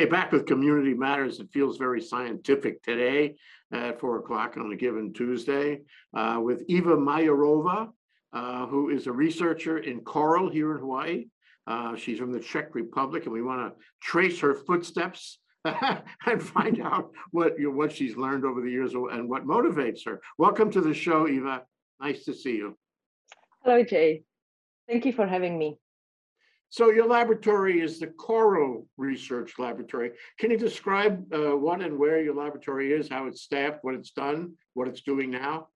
Hey, back with Community Matters. It feels very scientific today at four o'clock on a given Tuesday uh, with Eva Majerova, uh, who is a researcher in coral here in Hawaii. Uh, she's from the Czech Republic, and we want to trace her footsteps and find out what you know, what she's learned over the years and what motivates her. Welcome to the show, Eva. Nice to see you. Hello, Jay. Thank you for having me. So your laboratory is the Coral Research Laboratory. Can you describe uh, what and where your laboratory is, how it's staffed, what it's done, what it's doing now?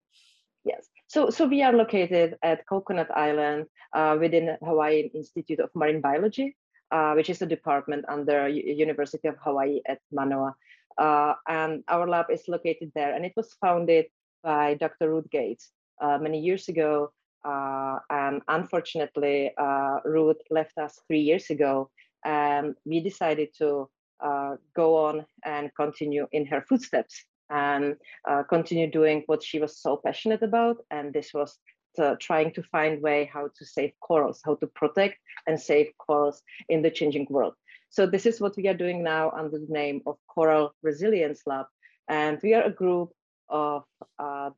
Yes. So, so we are located at Coconut Island uh, within Hawaiian Institute of Marine Biology, uh, which is a department under U University of Hawaii at Manoa. Uh, and our lab is located there. And it was founded by Dr. Ruth Gates uh, many years ago uh, and unfortunately, uh, Ruth left us three years ago, and we decided to uh, go on and continue in her footsteps and uh, continue doing what she was so passionate about. And this was to, trying to find way how to save corals, how to protect and save corals in the changing world. So this is what we are doing now under the name of Coral Resilience Lab. And we are a group of uh,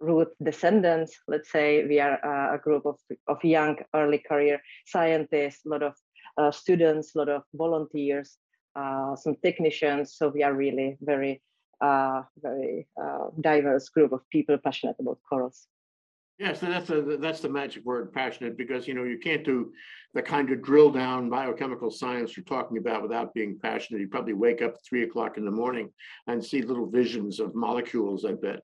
Ruth descendants, let's say we are uh, a group of, of young early career scientists, a lot of uh, students, a lot of volunteers, uh, some technicians. So we are really very, uh, very uh, diverse group of people passionate about corals. Yes, that's a, that's the magic word, passionate, because you know you can't do the kind of drill down biochemical science you're talking about without being passionate. You probably wake up at three o'clock in the morning and see little visions of molecules. I bet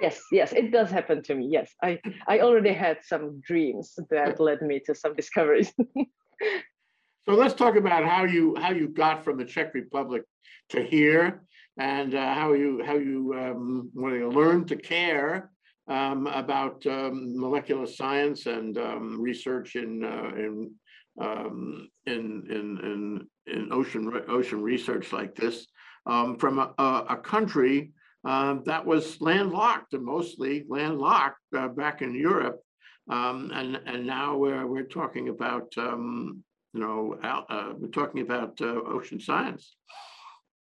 yes, yes, it does happen to me. Yes, I I already had some dreams that led me to some discoveries. so let's talk about how you how you got from the Czech Republic to here, and uh, how you how you um, when you learned to care um, about um, molecular science and um, research in uh, in, um, in in in in ocean ocean research like this um, from a, a country um, that was landlocked, and mostly landlocked uh, back in Europe. Um, and, and now we're, we're talking about, um, you know, uh, we're talking about uh, ocean science.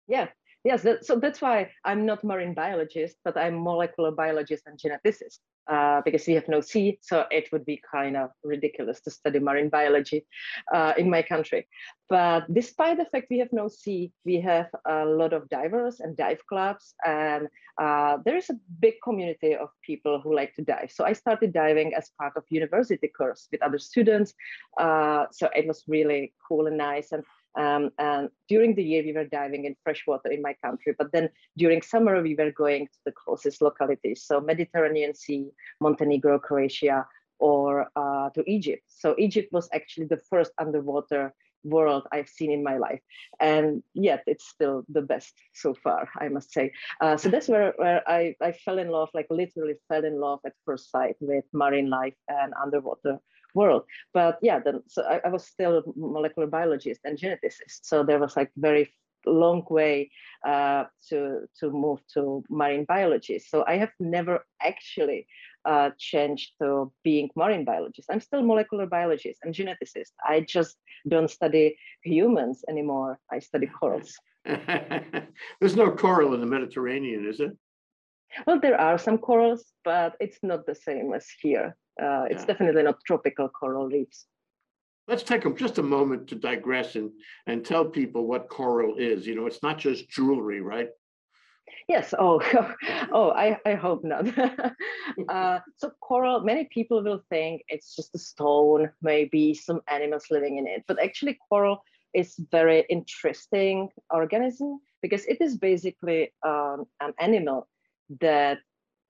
Yeah, yes, that, so that's why I'm not marine biologist, but I'm molecular biologist and geneticist uh, because we have no sea, so it would be kind of ridiculous to study marine biology uh, in my country. But despite the fact we have no sea, we have a lot of divers and dive clubs, and uh, there is a big community of people who like to dive. So I started diving as part of university course with other students. Uh, so it was really cool and nice. And um, and during the year, we were diving in freshwater in my country, but then during summer, we were going to the closest localities. So Mediterranean Sea, Montenegro, Croatia, or uh, to Egypt. So Egypt was actually the first underwater world I've seen in my life. And yet it's still the best so far, I must say. Uh, so that's where, where I, I fell in love, like literally fell in love at first sight with marine life and underwater world. But yeah, then so I, I was still a molecular biologist and geneticist. So there was like very long way uh, to to move to marine biology. So I have never actually uh, changed to being marine biologist. I'm still molecular biologist and geneticist. I just don't study humans anymore. I study corals. There's no coral in the Mediterranean, is it? Well, there are some corals, but it's not the same as here. Uh, it's yeah. definitely not tropical coral reefs. Let's take a, just a moment to digress and, and tell people what coral is. You know, it's not just jewelry, right? Yes. Oh, oh, I, I hope not. uh, so coral, many people will think it's just a stone, maybe some animals living in it, but actually coral is very interesting organism because it is basically um, an animal that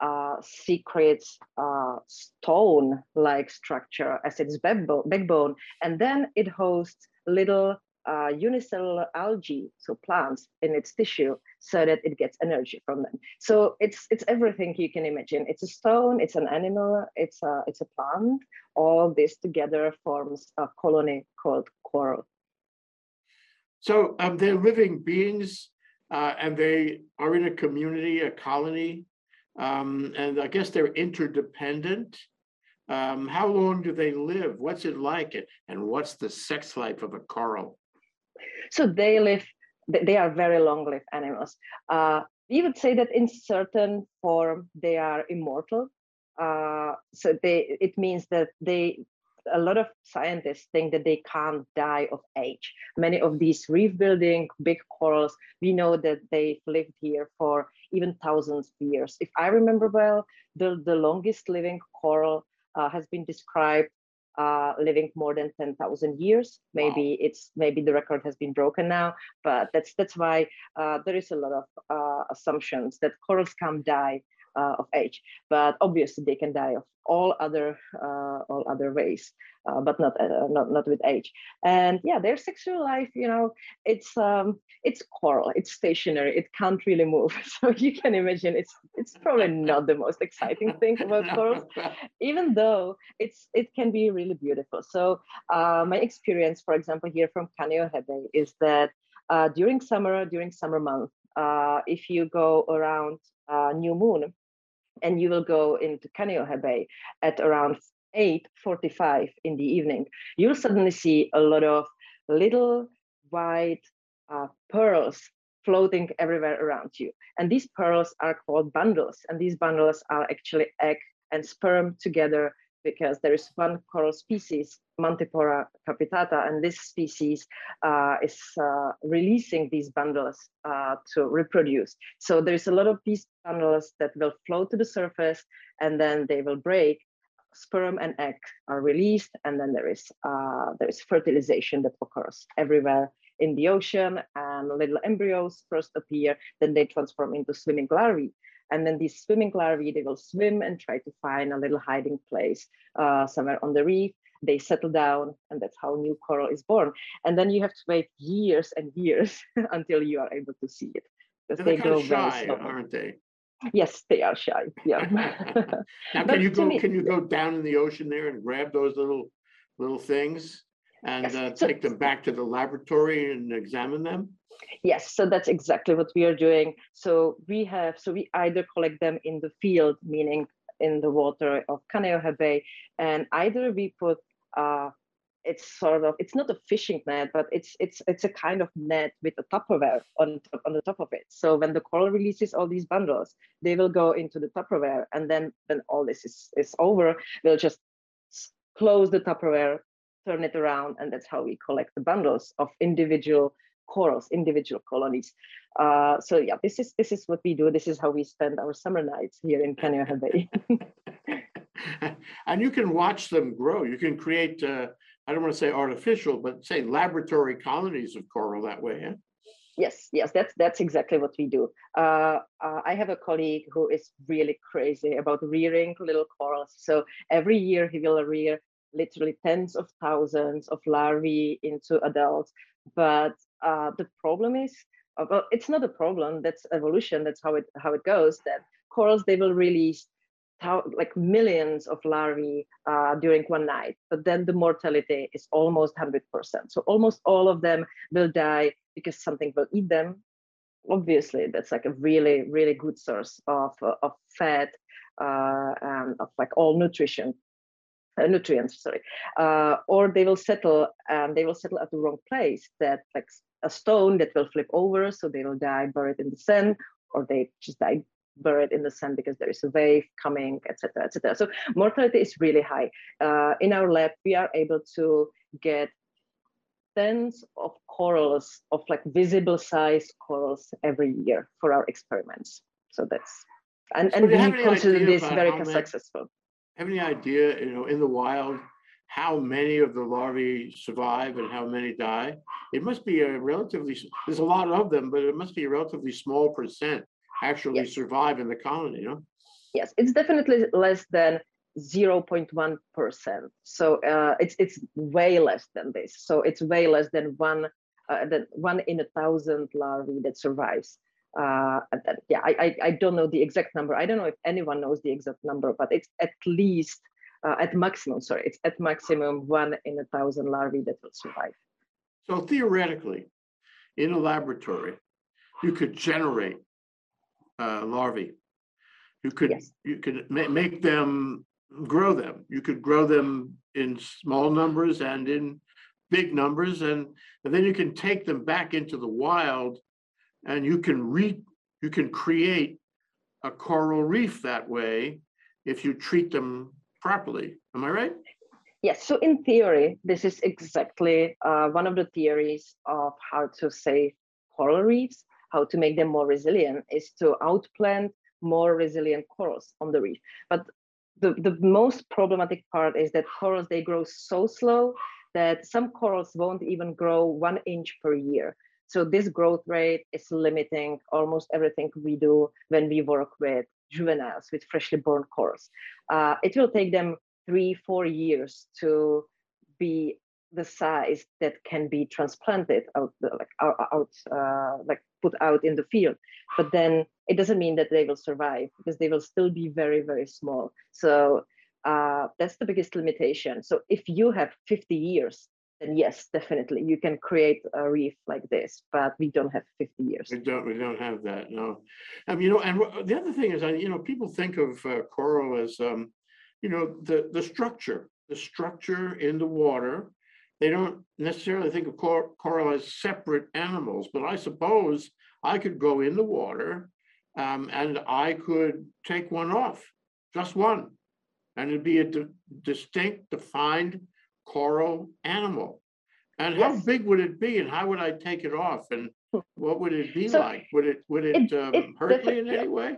uh, secret uh, stone-like structure as its backbone, and then it hosts little uh, unicellular algae, so plants in its tissue, so that it gets energy from them. So it's it's everything you can imagine. It's a stone, it's an animal, it's a it's a plant. All this together forms a colony called coral. So um, they're living beings, uh, and they are in a community, a colony, um, and I guess they're interdependent. Um, how long do they live? What's it like? And what's the sex life of a coral? So they live they, are very long-lived animals. Uh, we would say that in certain form they are immortal. Uh, so they it means that they a lot of scientists think that they can't die of age. Many of these reef building big corals, we know that they've lived here for even thousands of years. If I remember well, the, the longest living coral uh, has been described uh, living more than 10,000 years. Maybe wow. it's maybe the record has been broken now, but that's that's why uh, there is a lot of uh, assumptions that corals can die uh, of age, but obviously they can die of all other uh, all other ways, uh, but not uh, not not with age. And yeah, their sexual life, you know, it's um, it's coral, it's stationary, it can't really move. So you can imagine it's it's probably not the most exciting thing about corals, even though it's it can be really beautiful. So uh, my experience, for example, here from Kaneohe is that uh, during summer, during summer month, if you go around new moon and you will go into Kaneohe Bay at around 8.45 in the evening, you'll suddenly see a lot of little white uh, pearls floating everywhere around you. And these pearls are called bundles. And these bundles are actually egg and sperm together because there is one coral species, Montipora capitata, and this species uh, is uh, releasing these bundles uh, to reproduce. So there's a lot of these bundles that will float to the surface and then they will break. Sperm and egg are released, and then there is uh, there is fertilization that occurs everywhere in the ocean, and little embryos first appear, then they transform into swimming larvae. And then these swimming larvae, they will swim and try to find a little hiding place uh, somewhere on the reef. They settle down, and that's how new coral is born. And then you have to wait years and years until you are able to see it. Because they go shy, very slowly. aren't they? Yes, they are shy. Yeah. now, can you go? Me, can you go down in the ocean there and grab those little little things and yes. uh, so, take them back to the laboratory and examine them? Yes, so that's exactly what we are doing. So we have, so we either collect them in the field, meaning in the water of Kaneohe Bay, and either we put uh, it's sort of it's not a fishing net, but it's it's it's a kind of net with a Tupperware on on the top of it. So when the coral releases all these bundles, they will go into the Tupperware, and then when all this is is over, we'll just close the Tupperware, turn it around, and that's how we collect the bundles of individual corals, individual colonies. Uh, so yeah, this is this is what we do. This is how we spend our summer nights here in Kaneohe Bay. and you can watch them grow. You can create, uh, I don't want to say artificial, but say laboratory colonies of coral that way. Yeah? Yes, yes, that's that's exactly what we do. Uh, uh, I have a colleague who is really crazy about rearing little corals. So every year he will rear literally tens of thousands of larvae into adults. But uh, the problem is, uh, well, it's not a problem. That's evolution. That's how it how it goes. That corals they will release like millions of larvae uh, during one night, but then the mortality is almost 100%. So almost all of them will die because something will eat them. Obviously, that's like a really, really good source of, uh, of fat uh, and of like all nutrition nutrients, sorry, uh, or they will settle and they will settle at the wrong place. That like a stone that will flip over, so they will die buried in the sand, or they just die buried in the sand because there is a wave coming, etc., etc. So mortality is really high. Uh, in our lab, we are able to get tens of corals of like visible size corals every year for our experiments. So that's and, so and we consider this very successful. Have any idea, you know, in the wild, how many of the larvae survive and how many die? It must be a relatively, there's a lot of them, but it must be a relatively small percent actually yes. survive in the colony, you know? Yes, it's definitely less than 0.1%. So uh, it's it's way less than this. So it's way less than one uh, than one in a thousand larvae that survives. Uh, yeah, I, I, I don't know the exact number. I don't know if anyone knows the exact number, but it's at least uh, at maximum. Sorry, it's at maximum one in a thousand larvae that will survive. So theoretically, in a laboratory, you could generate uh, larvae. You could yes. you could ma- make them grow them. You could grow them in small numbers and in big numbers and, and then you can take them back into the wild and you can re, you can create a coral reef that way if you treat them properly. Am I right? Yes, so in theory, this is exactly uh, one of the theories of how to save coral reefs, how to make them more resilient, is to outplant more resilient corals on the reef. But the, the most problematic part is that corals, they grow so slow that some corals won't even grow one inch per year. So this growth rate is limiting almost everything we do when we work with juveniles, with freshly born corals. Uh, it will take them three, four years to be the size that can be transplanted out, like out uh, like put out in the field. But then it doesn't mean that they will survive because they will still be very, very small. So uh, that's the biggest limitation. So if you have 50 years, then yes, definitely you can create a reef like this, but we don't have 50 years. We don't, we don't have that, no. Um, you know, and the other thing is, you know, people think of uh, coral as, um, you know, the, the structure, the structure in the water. They don't necessarily think of cor- coral as separate animals, but I suppose I could go in the water um, and I could take one off, just one. And it'd be a di- distinct, defined coral animal. And how big would it be and how would I take it off and what would it be So like? Would it, would it it- um, it hurt me in any way?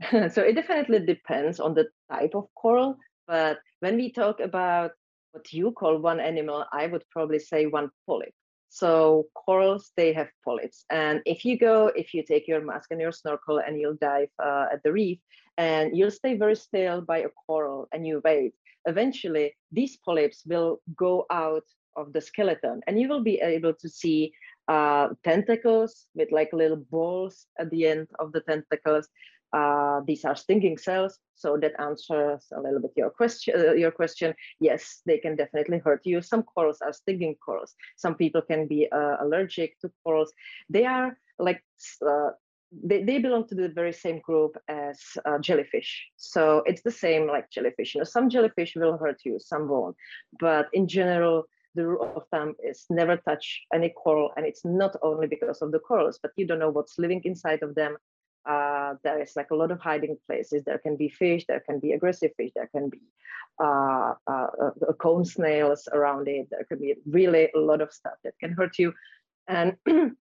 so it definitely depends on the type of coral. But when we talk about what you call one animal, I would probably say one polyp. So corals, they have polyps. And if you go, if you take your mask and your snorkel and you'll dive uh, at the reef and you'll stay very still by a coral and you wait, eventually these polyps will go out of the skeleton and you will be able to see uh, tentacles with like little balls at the end of the tentacles uh, these are stinging cells, so that answers a little bit your question. Uh, your question, yes, they can definitely hurt you. Some corals are stinging corals. Some people can be uh, allergic to corals. They are like uh, they, they belong to the very same group as uh, jellyfish. So it's the same like jellyfish. You know, some jellyfish will hurt you, some won't. But in general, the rule of thumb is never touch any coral, and it's not only because of the corals, but you don't know what's living inside of them uh, there is like a lot of hiding places. There can be fish, there can be aggressive fish, there can be uh, uh, uh, cone snails around it. There can be really a lot of stuff that can hurt you. And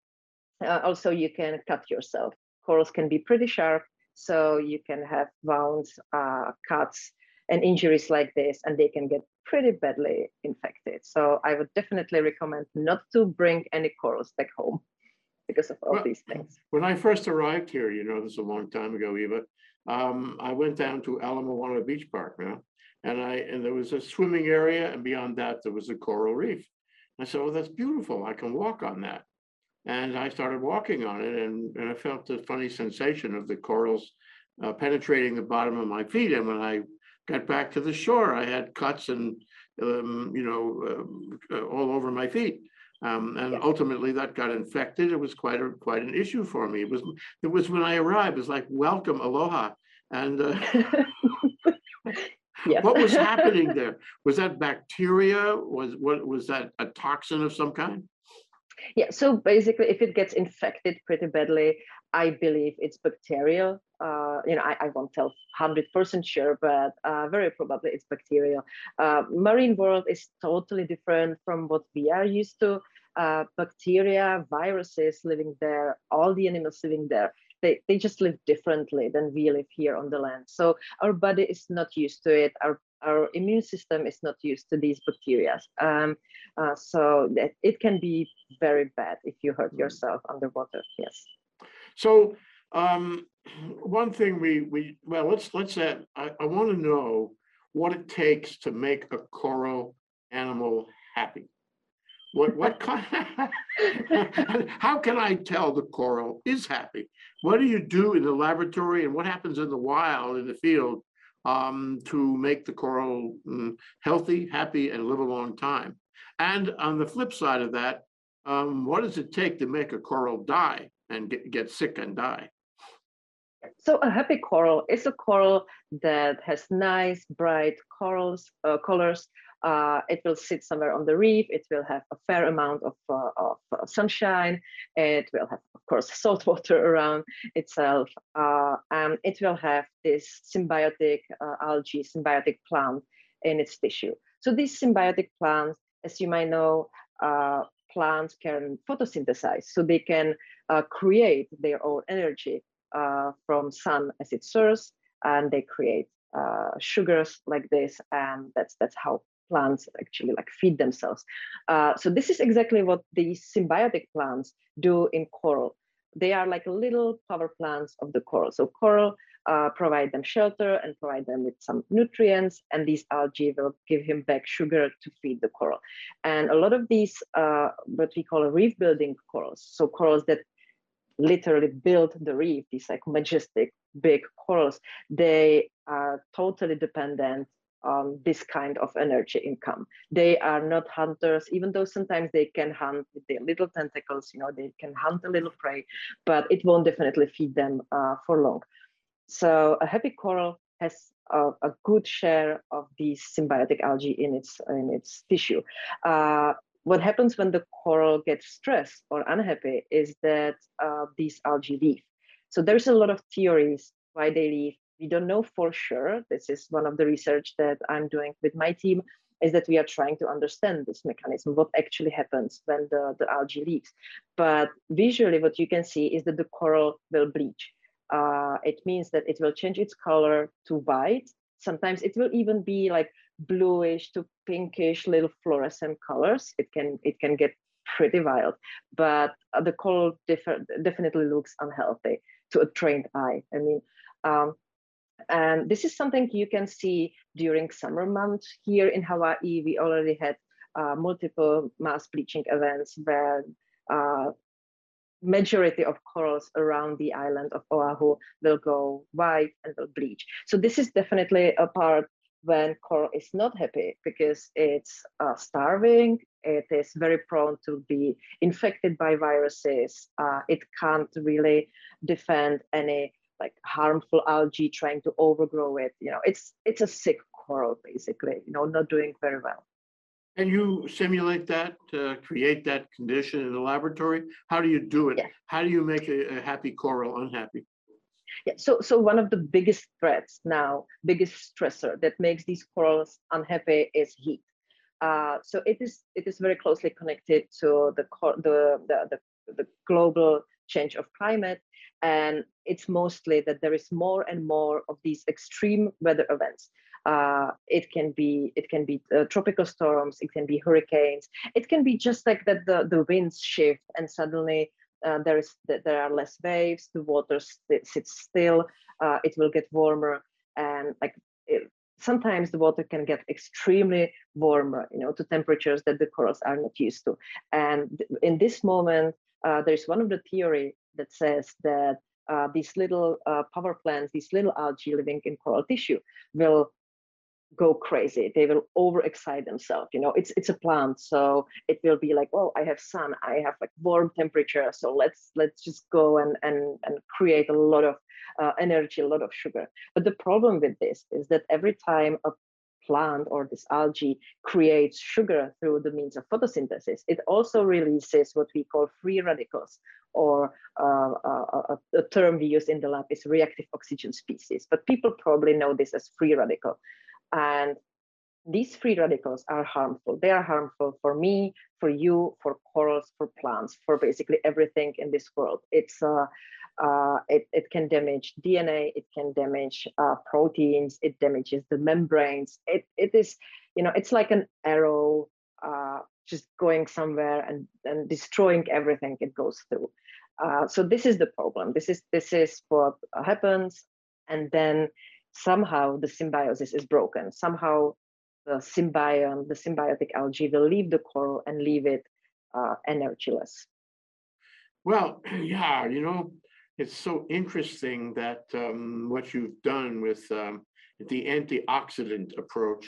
uh, also you can cut yourself. Corals can be pretty sharp, so you can have wounds, uh, cuts, and injuries like this, and they can get pretty badly infected. So I would definitely recommend not to bring any corals back home because of all Well, these things. When I first arrived here, you know, this is a long time ago, Eva, um, I went down to Ala Moana Beach Park, know, and I, and there was a swimming area and beyond that, there was a coral reef. I said, oh, that's beautiful. I can walk on that. And I started walking on it and, and I felt the funny sensation of the corals uh, penetrating the bottom of my feet. And when I got back to the shore, I had cuts and, um, you know, um, uh, all over my feet. Um, and Yeah. ultimately that got infected. It was quite a, quite an issue for me. It was, it was when I arrived, it was like, welcome, aloha. And uh, yeah. what was happening there? Was that bacteria? Was, what, was that a toxin of some kind? Yeah, so basically, if it gets infected pretty badly, I believe it's bacterial. Uh, you know, I, I won't tell 100% sure, but uh, very probably it's bacterial. Uh, marine world is totally different from what we are used to. Uh, bacteria, viruses living there, all the animals living there, they, they just live differently than we live here on the land. So our body is not used to it. Our our immune system is not used to these bacteria. Um, uh, so that it can be very bad if you hurt Mm. yourself underwater. Yes. So um, one thing we, we, well, let's, let's, uh, I, I want to know what it takes to make a coral animal happy. What, what kind, how can I tell the coral is happy? What do you do in the laboratory and what happens in the wild, in the field, um, to make the coral mm, healthy, happy, and live a long time? And on the flip side of that, um, what does it take to make a coral die and get, get sick and die? So a happy coral is a coral that has nice, bright corals, uh, colors. Uh, it will sit somewhere on the reef. It will have a fair amount of, uh, of uh, sunshine. It will have, of course, salt water around itself. Uh, and it will have this symbiotic uh, algae, symbiotic plant in its tissue. So these symbiotic plants, as you might know, plants can photosynthesize. So they can create their own energy uh, from sun as its source, and they create uh, sugars like this, and that's that's how plants actually like feed themselves. Uh, so this is exactly what these symbiotic plants do in coral. They are like little power plants of the coral. So coral uh, provide them shelter and provide them with some nutrients, and these algae will give him back sugar to feed the coral. And a lot of these, uh, what we call reef building corals, so corals that literally build the reef, these like majestic big corals, they are totally dependent on this kind of energy income. They are not hunters, even though sometimes they can hunt with their little tentacles, you know, they can hunt a little prey, but it won't definitely feed them uh, for long. So a happy coral has a, a, good share of these symbiotic algae in its in its tissue. Uh, what happens when the coral gets stressed or unhappy is that uh, these algae leave. So there's a lot of theories why they leave. We don't know for sure. This is one of the research that I'm doing with my team is that we are trying to understand this mechanism, what actually happens when the, the algae leaves. But visually, what you can see is that the coral will bleach. Uh, it means that it will change its color to white. Sometimes it will even be like bluish to pinkish little fluorescent colors. It can it can get pretty wild, but the color definitely looks unhealthy to a trained eye. I mean, um, and this is something you can see during summer months here in Hawaii. We already had uh, multiple mass bleaching events where uh, majority of corals around the island of Oahu will go white and will bleach. So this is definitely a part when coral is not happy because it's uh, starving, it is very prone to be infected by viruses, uh, it can't really defend any like harmful algae trying to overgrow it. You know, it's it's a sick coral basically, you know, not doing very well. And you simulate that, uh, create that condition in the laboratory? How do you do it? Yeah. How do you make a, a happy coral unhappy? Yeah, so, so one of the biggest threats now, biggest stressor that makes these corals unhappy is heat. Uh, so it is it is very closely connected to the, the, the, the, the global change of climate. And it's mostly that there is more and more of these extreme weather events. Uh, it can be it can be uh, tropical storms, it can be hurricanes, it can be just like that the, the winds shift and suddenly uh, there is there are less waves, the water sits still, uh, it will get warmer, and like it, sometimes the water can get extremely warmer, you know, to temperatures that the corals are not used to. And in this moment, uh, there is one of the theory that says that uh, these little uh, power plants, these little algae living in coral tissue, will go crazy. They will overexcite themselves you know? It's it's a plant so it will be like oh i have sun i have like warm temperature so let's let's just go and and and create a lot of uh, energy a lot of sugar. But the problem with this is that every time a plant or this algae creates sugar through the means of photosynthesis. It also releases what we call free radicals or uh, uh a, a, term we use in the lab is reactive oxygen species. But people probably know this as free radical. And these free radicals are harmful. They are harmful for me, for you, for corals, for plants, for basically everything in this world. It's uh, uh, it, it can damage DNA, it can damage uh, proteins, it damages the membranes. It, it is, you know, it's like an arrow uh, just going somewhere and, and destroying everything it goes through. Uh, so this is the problem. This is this is what happens, and then somehow the symbiosis is broken. Somehow the symbiont, the symbiotic algae will leave the coral and leave it uh, energyless. Well, yeah, you know, it's so interesting that um, what you've done with um, the antioxidant approach,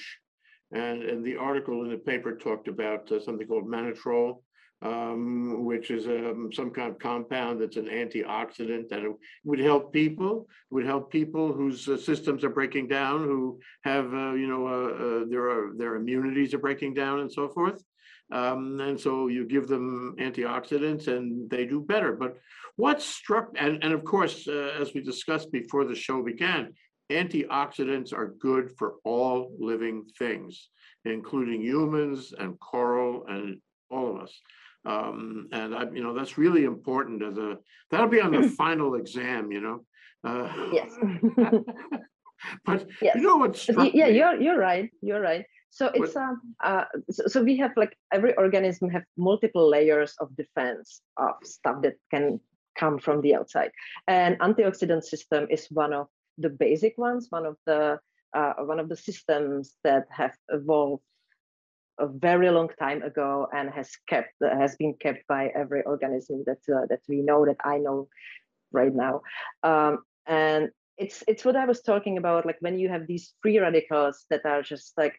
and, and the article in the paper talked about uh, something called mannitol, um, which is um, some kind of compound that's an antioxidant that would help people, would help people whose uh, systems are breaking down, who have, uh, you know, uh, uh, their, their immunities are breaking down and so forth. Um, and so you give them antioxidants and they do better. But what struck, and, and of course, uh, as we discussed before the show began, antioxidants are good for all living things, including humans and coral and all of us. Um, and I, you know, that's really important as a, that'll be on the final exam, you know? Uh, Yes. But Yes. you know what Yeah, me? you're you're right. You're right. So it's um uh so, so we have like every organism have multiple layers of defense of stuff that can come from the outside, and antioxidant system is one of the basic ones, one of the uh, one of the systems that have evolved a very long time ago and has kept has been kept by every organism that uh, that we know that I know right now. Um, and it's it's what I was talking about, like when you have these free radicals that are just like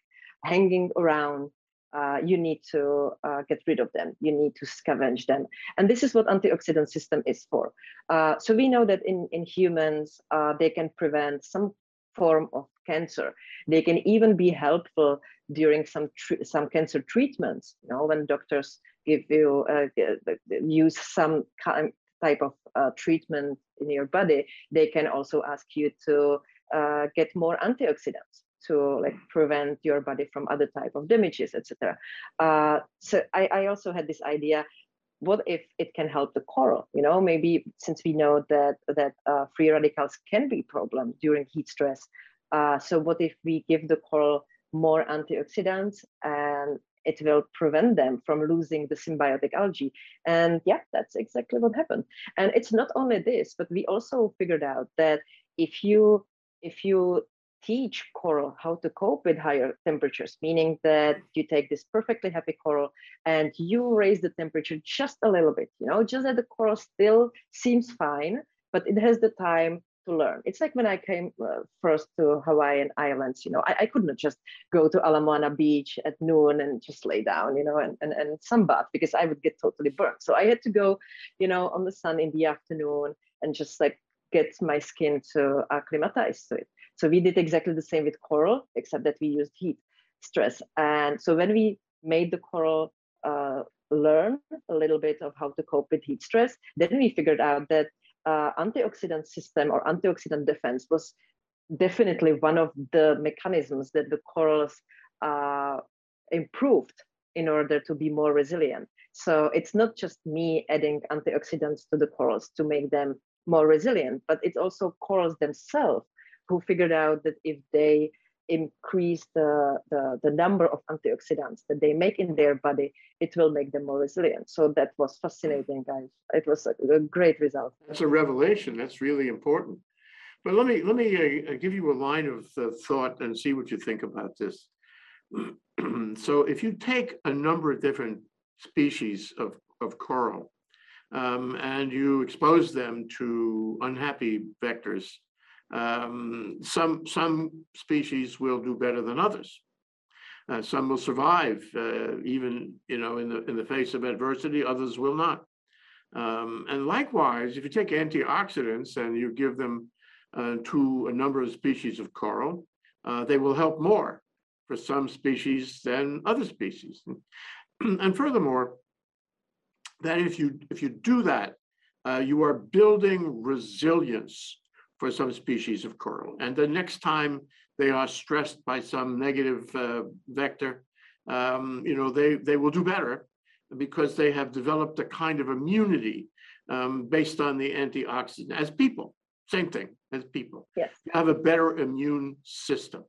hanging around, uh, you need to uh, get rid of them. You need to scavenge them, and this is what antioxidant system is for. Uh, so we know that in in humans, uh, they can prevent some form of cancer. They can even be helpful during some some cancer treatments. You know, when doctors give you uh, use some kind type of uh, treatment in your body, they can also ask you to uh, get more antioxidants to like prevent your body from other type of damages, etc. Uh, so I, I also had this idea. What if it can help the coral? You know, maybe since we know that that uh, free radicals can be problem during heat stress. Uh, so what if we give the coral more antioxidants and it will prevent them from losing the symbiotic algae. And yeah, that's exactly what happened. And it's not only this, but we also figured out that if you if you teach coral how to cope with higher temperatures, meaning that you take this perfectly happy coral and you raise the temperature just a little bit, you know, just that the coral still seems fine, but it has the time to learn. It's like when I came uh, first to Hawaiian Islands, you know, I, I could not just go to Ala Moana Beach at noon and just lay down, you know, and, and, and sunbath because I would get totally burnt. So I had to go, you know, on the sun in the afternoon and just like get my skin to acclimatize to it. So we did exactly the same with coral, except that we used heat stress. And so when we made the coral uh, learn a little bit of how to cope with heat stress, then we figured out that uh, antioxidant system or antioxidant defense was definitely one of the mechanisms that the corals uh, improved in order to be more resilient. So it's not just me adding antioxidants to the corals to make them more resilient, but it's also corals themselves who figured out that if they increase the, the, the number of antioxidants that they make in their body, it will make them more resilient. So that was fascinating, guys. It was a, a great result. That's a revelation. That's really important. But let me let me uh, give you a line of uh, thought and see what you think about this. so if you take a number of different species of, of coral um, and you expose them to unhappy vectors, um, some some species will do better than others. Uh, some will survive, uh, even you know, in the in the face of adversity. Others will not. Um, and likewise, if you take antioxidants and you give them uh, to a number of species of coral, uh, they will help more for some species than other species. and furthermore, that if you if you do that, uh, you are building resilience for some species of coral. And the next time they are stressed by some negative uh, vector, um, you know, they, they will do better because they have developed a kind of immunity um, based on the antioxidant as people, same thing as people. Yes. You have a better immune system.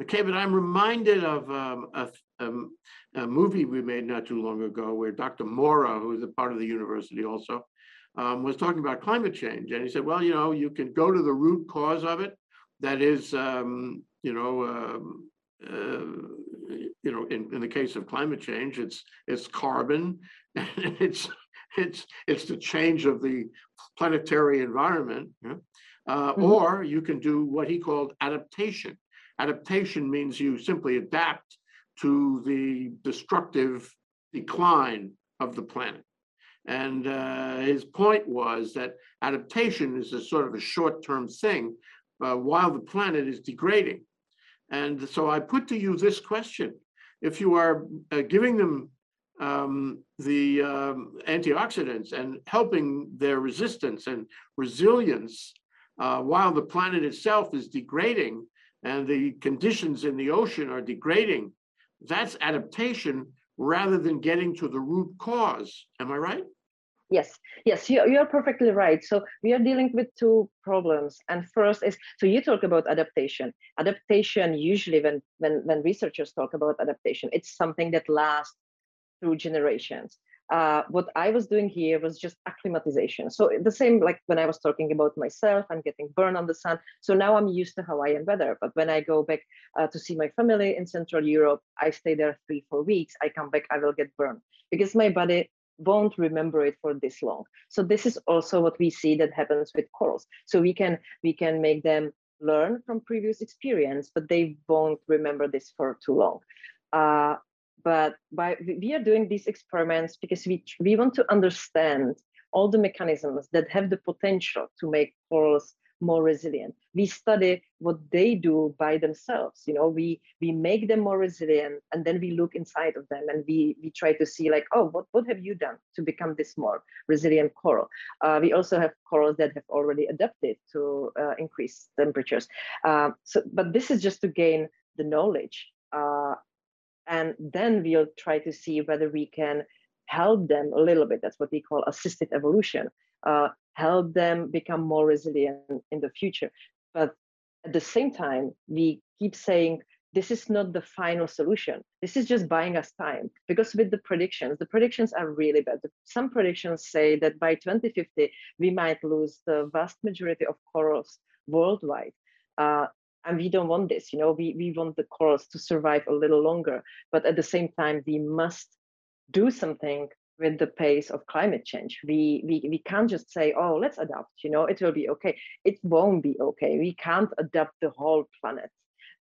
Okay, but I'm reminded of um, a, um, a movie we made not too long ago where Dr. Mora, who is a part of the university also, um, was talking about climate change. And he said, well, you know, you can go to the root cause of it. That is, um, you know, um, uh, you know, in, in the case of climate change, it's it's carbon, and it's it's it's the change of the planetary environment. yeah? Uh, Mhm. Or you can do what he called adaptation. Adaptation means you simply adapt to the destructive decline of the planet. And uh, his point was that adaptation is a sort of a short-term thing uh, while the planet is degrading. And so I put to you this question. If you are uh, giving them um, the um, antioxidants and helping their resistance and resilience uh, while the planet itself is degrading and the conditions in the ocean are degrading, that's adaptation rather than getting to the root cause. Am I right? Yes, yes, you, you're perfectly right. So we are dealing with two problems. And first is, so you talk about adaptation. Adaptation, usually when, when, when researchers talk about adaptation, it's something that lasts through generations. Uh, what I was doing here was just acclimatization. So the same like when I was talking about myself, I'm getting burned on the sun. So now I'm used to Hawaiian weather. But when I go back uh, to see my family in Central Europe, I stay there three, four weeks. I come back, I will get burned because my body won't remember it for this long. So this is also what we see that happens with corals. So we can we can make them learn from previous experience, but they won't remember this for too long. Uh, but by we are doing these experiments because we we want to understand all the mechanisms that have the potential to make corals more resilient. We study what they do by themselves. You know, we we make them more resilient, and then we look inside of them and we we try to see like, oh, what what have you done to become this more resilient coral? Uh, we also have corals that have already adapted to uh, temperatures. Uh, so, but this is just to gain the knowledge. Uh, and then we'll try to see whether we can help them a little bit. That's what we call assisted evolution. Uh, help them become more resilient in the future. But at the same time, we keep saying this is not the final solution. This is just buying us time because with the predictions, the predictions are really bad. Some predictions say that by 2050, we might lose the vast majority of corals worldwide. Uh, and we don't want this you know we, we want the corals to survive a little longer but at the same time we must do something with the pace of climate change. We, we we can't just say oh let's adapt you know it will be okay. It won't be okay. We can't adapt the whole planet.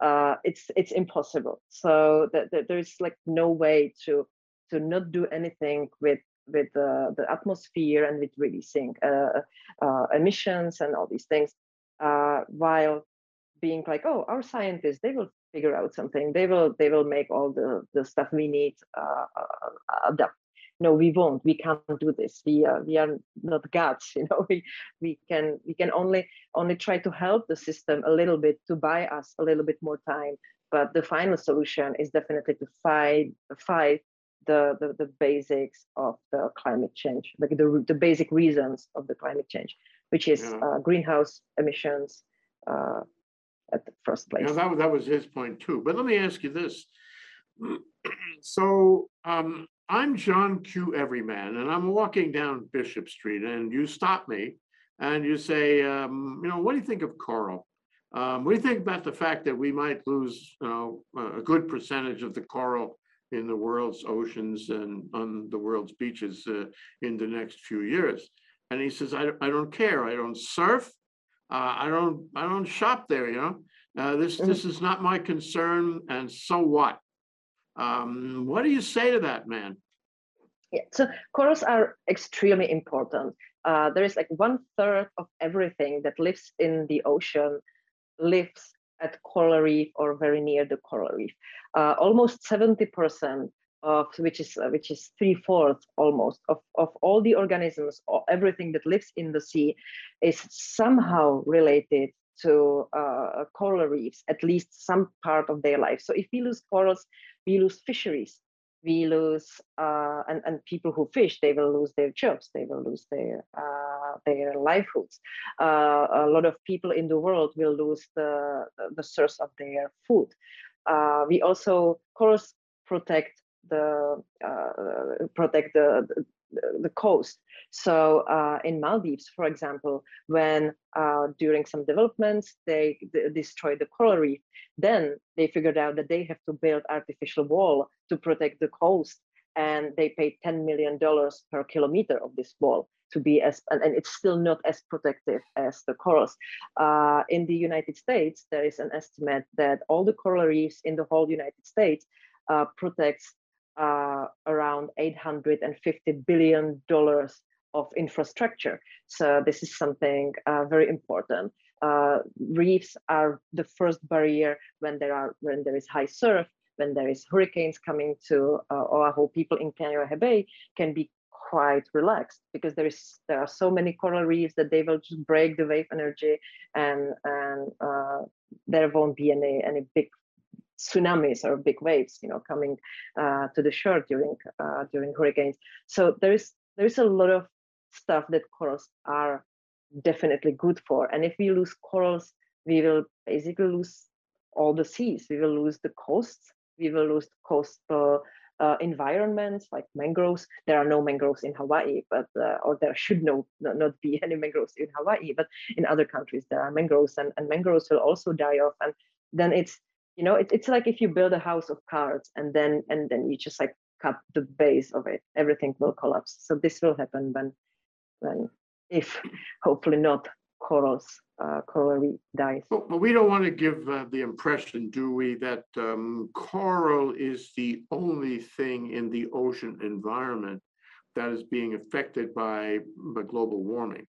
Uh, it's it's impossible. So that, that there's like no way to to not do anything with with uh, the atmosphere and with releasing uh, uh emissions and all these things uh, while being like, oh, our scientists, they will figure out something. They will they will make all the, the stuff we need uh, adapt. No, we won't. We can't do this. We uh, we are not gods. You know, we we can we can only only try to help the system a little bit to buy us a little bit more time. But the final solution is definitely to fight fight the, the, the basics of the climate change, like the, the basic reasons of the climate change, which is yeah. uh, greenhouse emissions, uh, at the first place. Yeah, that, that was his point too. But let me ask you this. So um, I'm John Q. Everyman, and I'm walking down Bishop Street, and you stop me and you say, um, you know, what do you think of coral? Um, what do you think about the fact that we might lose, you know, a good percentage of the coral in the world's oceans and on the world's beaches uh, in the next few years? And he says, I, I don't care. I don't surf. Uh, I don't, I don't shop there, you know? Uh, this, this is not my concern, and so what? Um, what do you say to that, man? Yeah, so corals are extremely important. Uh, there is like one third of everything that lives in the ocean lives at coral reef or very near the coral reef. Uh, almost 70% of which is uh, which is three fourths almost of, of all the organisms or everything that lives in the sea is somehow related to uh, coral reefs at least some part of their life so if we lose corals we lose fisheries. We lose uh, and, and people who fish they will lose their jobs they will lose their uh, their livelihoods. Uh, a lot of people in the world will lose the the source of their food. Uh, we also of course protect the uh, protect the, the the coast. So uh, in Maldives, for example, when uh, during some developments they, destroyed the coral reef, then they figured out that they have to build artificial wall to protect the coast, and they paid ten million dollars per kilometer of this wall to be as, and, and it's still not as protective as the corals. Uh, in the United States, there is an estimate that all the coral reefs in the whole United States uh, protects uh, around 850 billion dollars of infrastructure. So this is something uh, very important. Uh, reefs are the first barrier when there are when there is high surf, when there is hurricanes coming to uh, Oahu. People in Kaneohe Bay can be quite relaxed because there is there are so many coral reefs that they will just break the wave energy and and uh, there won't be any any big tsunamis or big waves you know coming uh, to the shore during uh, during hurricanes so there is there is a lot of stuff that corals are definitely good for and if we lose corals we will basically lose all the seas we will lose the coasts we will lose coastal uh, environments like mangroves. There are no mangroves in Hawaii, but uh, or there should no not be any mangroves in Hawaii, but in other countries there are mangroves, and, and mangroves will also die off. And then it's you know it, it's like if you build a house of cards and then and then you just like cut the base of it, everything will collapse. So this will happen when when if hopefully not corals uh, coral reef dies. But, but we don't want to give uh, the impression, do we, that um, coral is the only thing in the ocean environment that is being affected by, by global warming.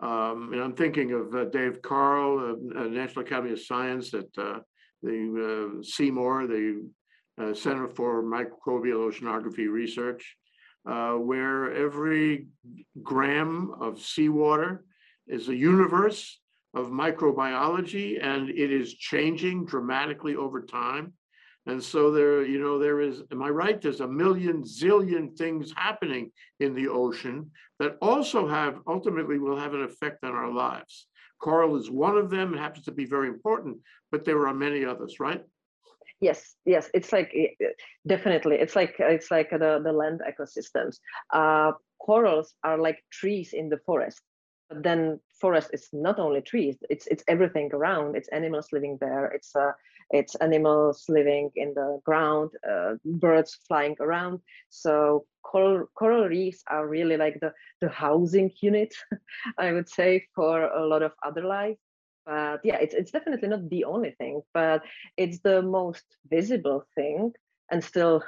Um, and I'm thinking of uh, Dave Karl, uh, National Academy of Science at uh, the uh, C-MORE, the uh, Center for Microbial Oceanography Research, uh, where every gram of seawater is a universe of microbiology and it is changing dramatically over time. And so there, you know, there is, am I right? There's a million zillion things happening in the ocean that also have ultimately will have an effect on our lives. Coral is one of them. It happens to be very important, but there are many others, right? Yes, yes, it's like definitely. It's like it's like the the land ecosystems. Uh, corals are like trees in the forest. But then forest is not only trees; it's it's everything around. It's animals living there. It's uh, it's animals living in the ground, uh, birds flying around. So coral coral reefs are really like the the housing unit, I would say, for a lot of other life. But yeah, it's it's definitely not the only thing, but it's the most visible thing, and still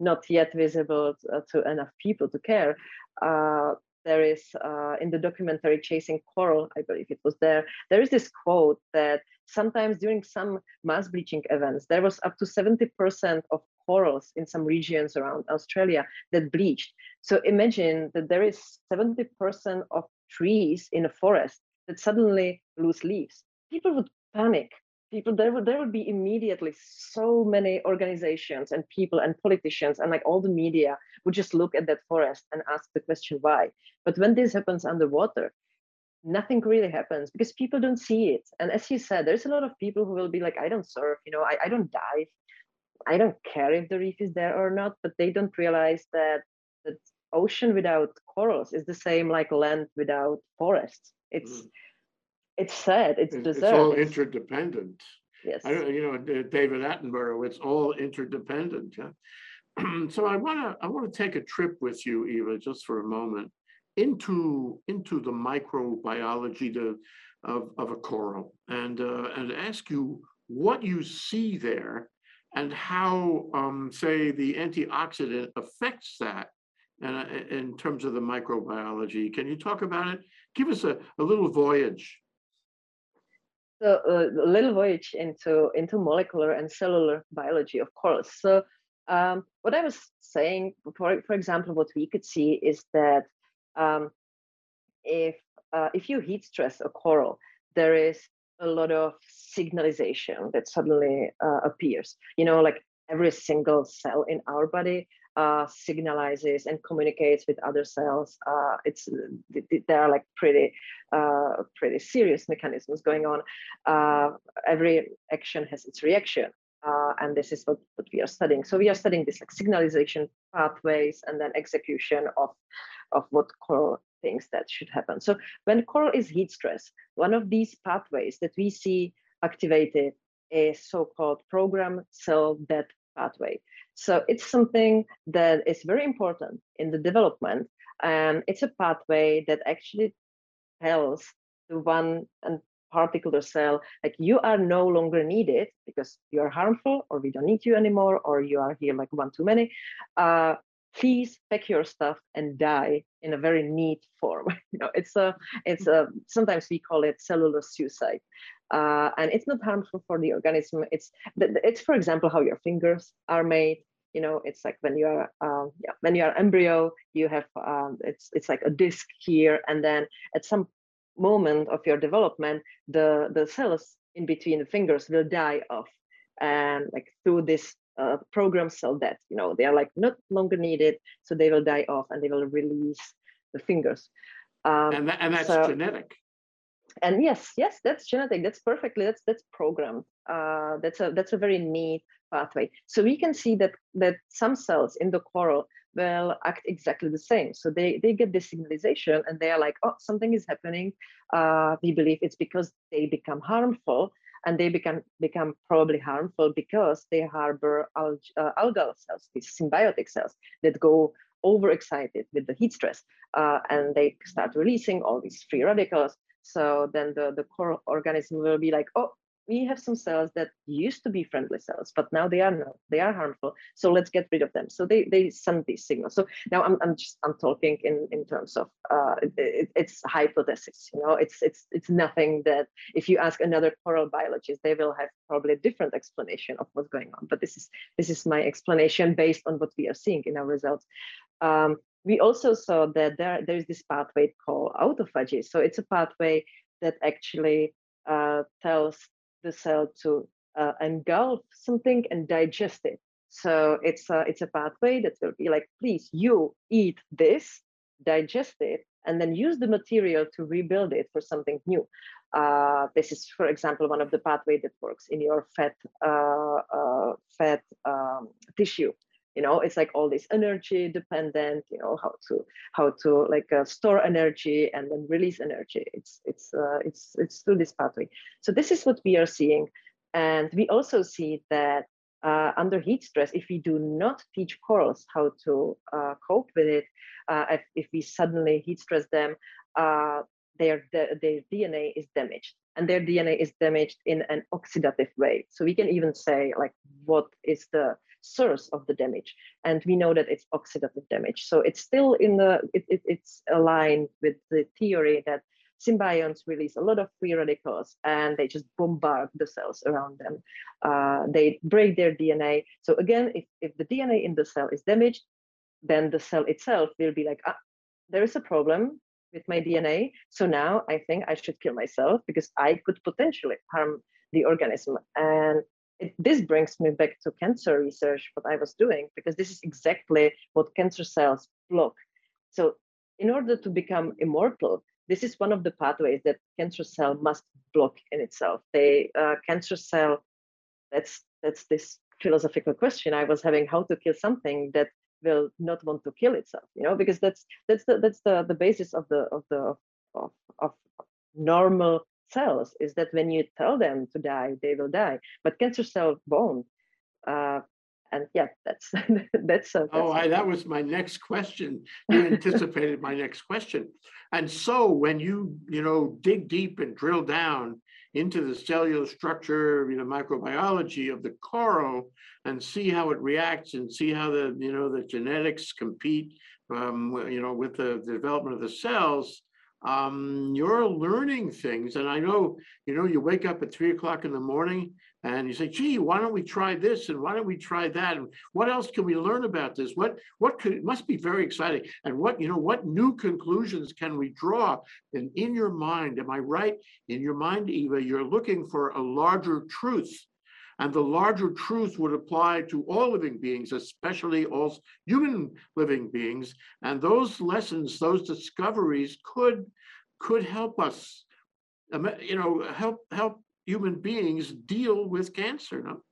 not yet visible to, uh, to enough people to care. Uh, there is uh, in the documentary Chasing Coral, I believe it was there, there is this quote that sometimes during some mass bleaching events, there was up to 70% of corals in some regions around Australia that bleached. So imagine that there is 70% of trees in a forest that suddenly lose leaves. People would panic. People there would there would be immediately so many organizations and people and politicians and like all the media would just look at that forest and ask the question why? But when this happens underwater nothing really happens because people don't see it. And as you said there's a lot of people who will be like i don't surf you know i, I don't dive. I don't care if the reef is there or not but they don't realize that that ocean without corals is the same like land without forests it's mm it's sad. It's, It's it's all It's- interdependent. Yes. I don't, you know, David Attenborough, it's all interdependent. yeah. So I want to, I want to take a trip with you, Eva, just for a moment, into, into the microbiology to, of, of a coral and, uh, and ask you what you see there and how, um, say, the antioxidant affects that and uh, in terms of the microbiology. Can you talk about it? Give us a, a little voyage. So uh, a little voyage into into molecular and cellular biology of corals. So um, what I was saying, for for example, what we could see is that um, if uh, if you heat stress a coral, there is a lot of signalization that suddenly uh, appears. You know, like every single cell in our body uh, signalizes and communicates with other cells. Uh, it's there are like pretty uh, pretty serious mechanisms going on. Uh, every action has its reaction, uh, and this is what, what we are studying. So we are studying this like signalization pathways and then execution of of what coral things that should happen. So when coral is heat stress, one of these pathways that we see activated is so-called program cell death pathway. So it's something that is very important in the development. And it's a pathway that actually tells the one and particular cell, like you are no longer needed because you are harmful or we don't need you anymore or you are here like one too many. Uh, please pack your stuff and die in a very neat form. you know, it's a, it's a, sometimes we call it cellular suicide. Uh, and it's not harmful for the organism. It's, it's for example, how your fingers are made. You know, it's like when you are, um, yeah, when you are embryo, you have, um, it's, it's like a disc here. And then at some moment of your development, the, the cells in between the fingers will die off. And like through this uh, program cell death, you know, they are like not longer needed, so they will die off and they will release the fingers. Um, and, that, and that's so, genetic. And yes, yes, that's genetic. That's perfectly. That's that's programmed. Uh, that's a that's a very neat pathway. So we can see that that some cells in the coral will act exactly the same. So they they get this signalization and they are like, oh, something is happening. Uh, we believe it's because they become harmful and they become become probably harmful because they harbor alg uh, algal cells, these symbiotic cells that go overexcited with the heat stress, uh, and they start releasing all these free radicals. So then the the core organism will be like, oh, we have some cells that used to be friendly cells, but now they are not, they are harmful. So let's get rid of them. So they, they send these signals. So now I'm, I'm just, I'm talking in, in terms of, uh, it, it's hypothesis, you know, it's, it's, it's nothing that if you ask another coral biologist, they will have probably a different explanation of what's going on. But this is, this is my explanation based on what we are seeing in our results. Um, we also saw that there, there's this pathway called autophagy. So it's a pathway that actually uh, tells the cell to uh, engulf something and digest it. So it's a, it's a pathway that will be like, please, you eat this, digest it, and then use the material to rebuild it for something new. Uh, this is, for example, one of the pathway that works in your fat uh, uh, fat um, tissue. You know, it's like all this energy dependent. You know how to how to like uh, store energy and then release energy. It's it's uh, it's it's through this pathway. So this is what we are seeing, and we also see that uh, under heat stress, if we do not teach corals how to uh, cope with it, uh, if, if, we suddenly heat stress them, uh, their, their, their DNA is damaged and their DNA is damaged in an oxidative way. So we can even say like, what is the source of the damage? And we know that it's oxidative damage. So it's still in the, it, it, it's aligned with the theory that symbionts release a lot of free radicals and they just bombard the cells around them. Uh, they break their DNA. So again, if, if the DNA in the cell is damaged, then the cell itself will be like, ah, there is a problem with my DNA. So now I think I should kill myself because I could potentially harm the organism. And it, this brings me back to cancer research, what I was doing, because this is exactly what cancer cells block. So in order to become immortal, this is one of the pathways that cancer cell must block in itself. The uh, cancer cell, that's that's this philosophical question I was having: how to kill something that will not want to kill itself? You know, because that's that's the that's the the basis of the of the of, of normal cells is that when you tell them to die, they will die. But cancer cell won't. Uh, and yeah, that's that's. Uh, oh, I, that was my next question. You anticipated my next question, and so when you you know dig deep and drill down into the cellular structure, you know, microbiology of the coral, and see how it reacts, and see how the you know the genetics compete, um, you know, with the, the development of the cells um, you're learning things. And I know, you know, you wake up at three o'clock in the morning and you say, gee, why don't we try this? And why don't we try that? And what else can we learn about this? What, what could, it must be very exciting. And what, you know, what new conclusions can we draw? And in your mind, am I right? In your mind, Eva, you're looking for a larger truth and the larger truth would apply to all living beings, especially all human living beings. And those lessons, those discoveries could, could help us, you know, help, help human beings deal with cancer. No?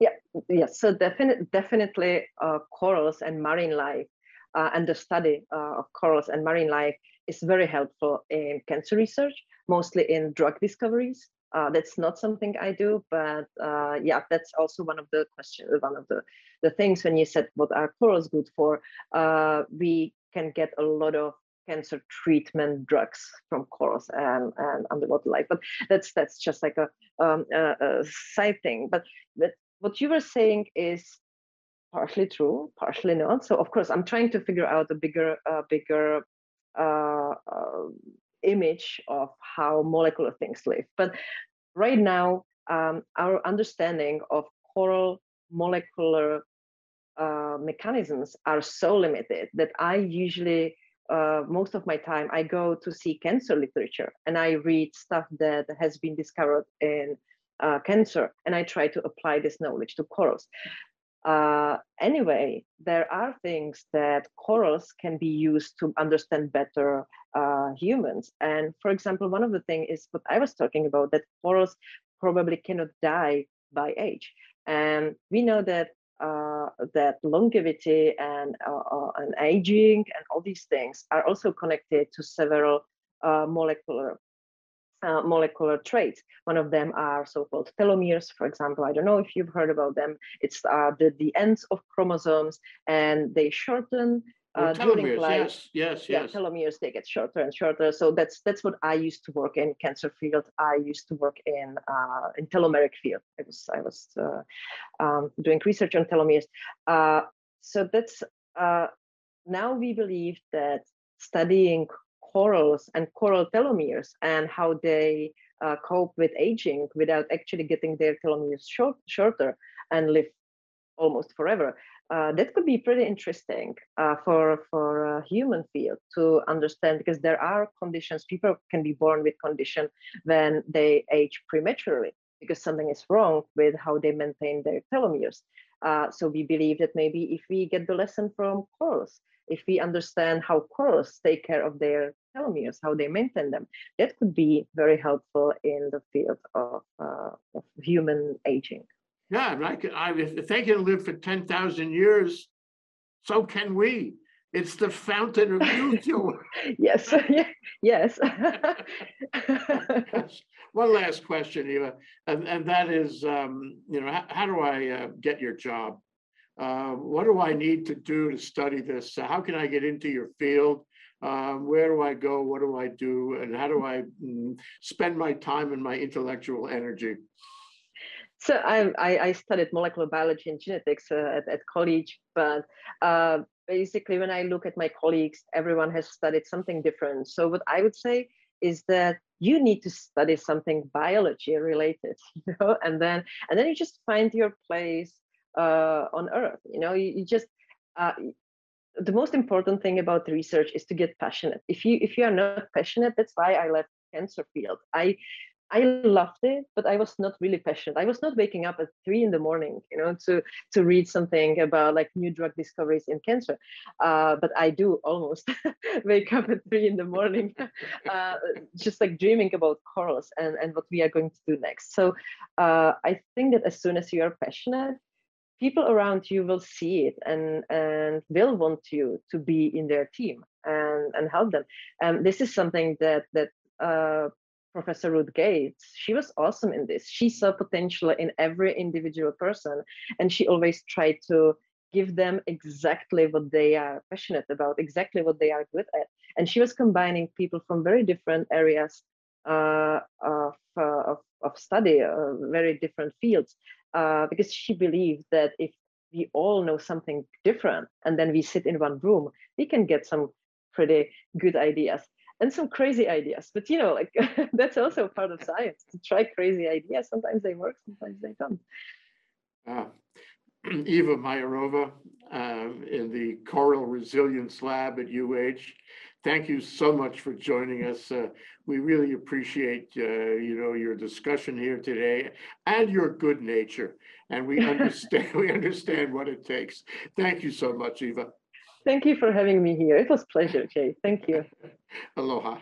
Yeah, yes. So definitely, definitely uh, corals and marine life uh, and the study uh, of corals and marine life is very helpful in cancer research, mostly in drug discoveries. Uh, that's not something I do, but uh, yeah, that's also one of the questions, one of the, the things when you said what are corals good for, uh, we can get a lot of cancer treatment drugs from corals and, and underwater life. But that's that's just like a, um, a, a side thing. But but what you were saying is partially true, partially not. So of course, I'm trying to figure out a bigger, uh, bigger uh, uh, image of how molecular things live. But right now, um, our understanding of coral molecular uh, mechanisms are so limited that I usually, uh, most of my time, I go to see cancer literature and I read stuff that has been discovered in uh, cancer and I try to apply this knowledge to corals. Uh, anyway, there are things that corals can be used to understand better uh, humans. And for example, one of the things is what I was talking about, that corals probably cannot die by age. And we know that uh, that longevity and, uh, uh, and aging and all these things are also connected to several molecular uh, molecular traits. One of them are so-called telomeres, for example. I don't know if you've heard about them. It's uh, the, the ends of chromosomes and they shorten uh, during life. Yes, yes, yeah, yes. telomeres, they get shorter and shorter. So that's that's what I used to work in cancer field. I used to work in uh, in telomeric field. I was I was uh, um, doing research on telomeres. Uh, so that's now we believe that studying corals and coral telomeres and how they uh, cope with aging without actually getting their telomeres short, shorter and live almost forever. Uh, that could be pretty interesting uh, for for a human field to understand because there are conditions people can be born with condition when they age prematurely because something is wrong with how they maintain their telomeres. Uh, so we believe that maybe if we get the lesson from corals, if we understand how corals take care of their telomeres, how they maintain them, that could be very helpful in the field of, uh, of human aging. Yeah, like I, if they can live for 10,000 years, so can we. It's the fountain of youth. yes, yes. One last question, Eva, and, and that is, um, you know, how, how do I uh, get your job? Uh, what do I need to do to study this? How can I get into your field? Um, where do I go? What do I do? And how do I mm, spend my time and my intellectual energy? So I, I, I studied molecular biology and genetics uh, at, at college, but uh, basically when I look at my colleagues, everyone has studied something different. So what I would say is that you need to study something biology related, you know, and then and then you just find your place uh, on Earth. You know, you, you just uh, the most important thing about research is to get passionate. If you if you are not passionate, that's why I left cancer field. I I loved it, but I was not really passionate. I was not waking up at three in the morning, you know, to to read something about like new drug discoveries in cancer. Uh, but I do almost wake up at three in the morning, uh, just like dreaming about corals and and what we are going to do next. So uh, I think that as soon as you are passionate, people around you will see it and and will want you to be in their team and and help them. And this is something that that uh, Professor Ruth Gates, she was awesome in this. She saw potential in every individual person, and she always tried to give them exactly what they are passionate about, exactly what they are good at. And she was combining people from very different areas uh, of, uh, of, of, study, uh, very different fields, uh, because she believed that if we all know something different and then we sit in one room, we can get some pretty good ideas and some crazy ideas. But you know, like that's also part of science to try crazy ideas. Sometimes they work, sometimes they don't. Uh, Eva Majerova uh, in the Coral Resilience Lab at UH thank you so much for joining us. Uh, we really appreciate, uh, you know, your discussion here today and your good nature. And we understand, we understand what it takes. Thank you so much, Eva. Thank you for having me here. It was pleasure, Jay. Thank you. Aloha.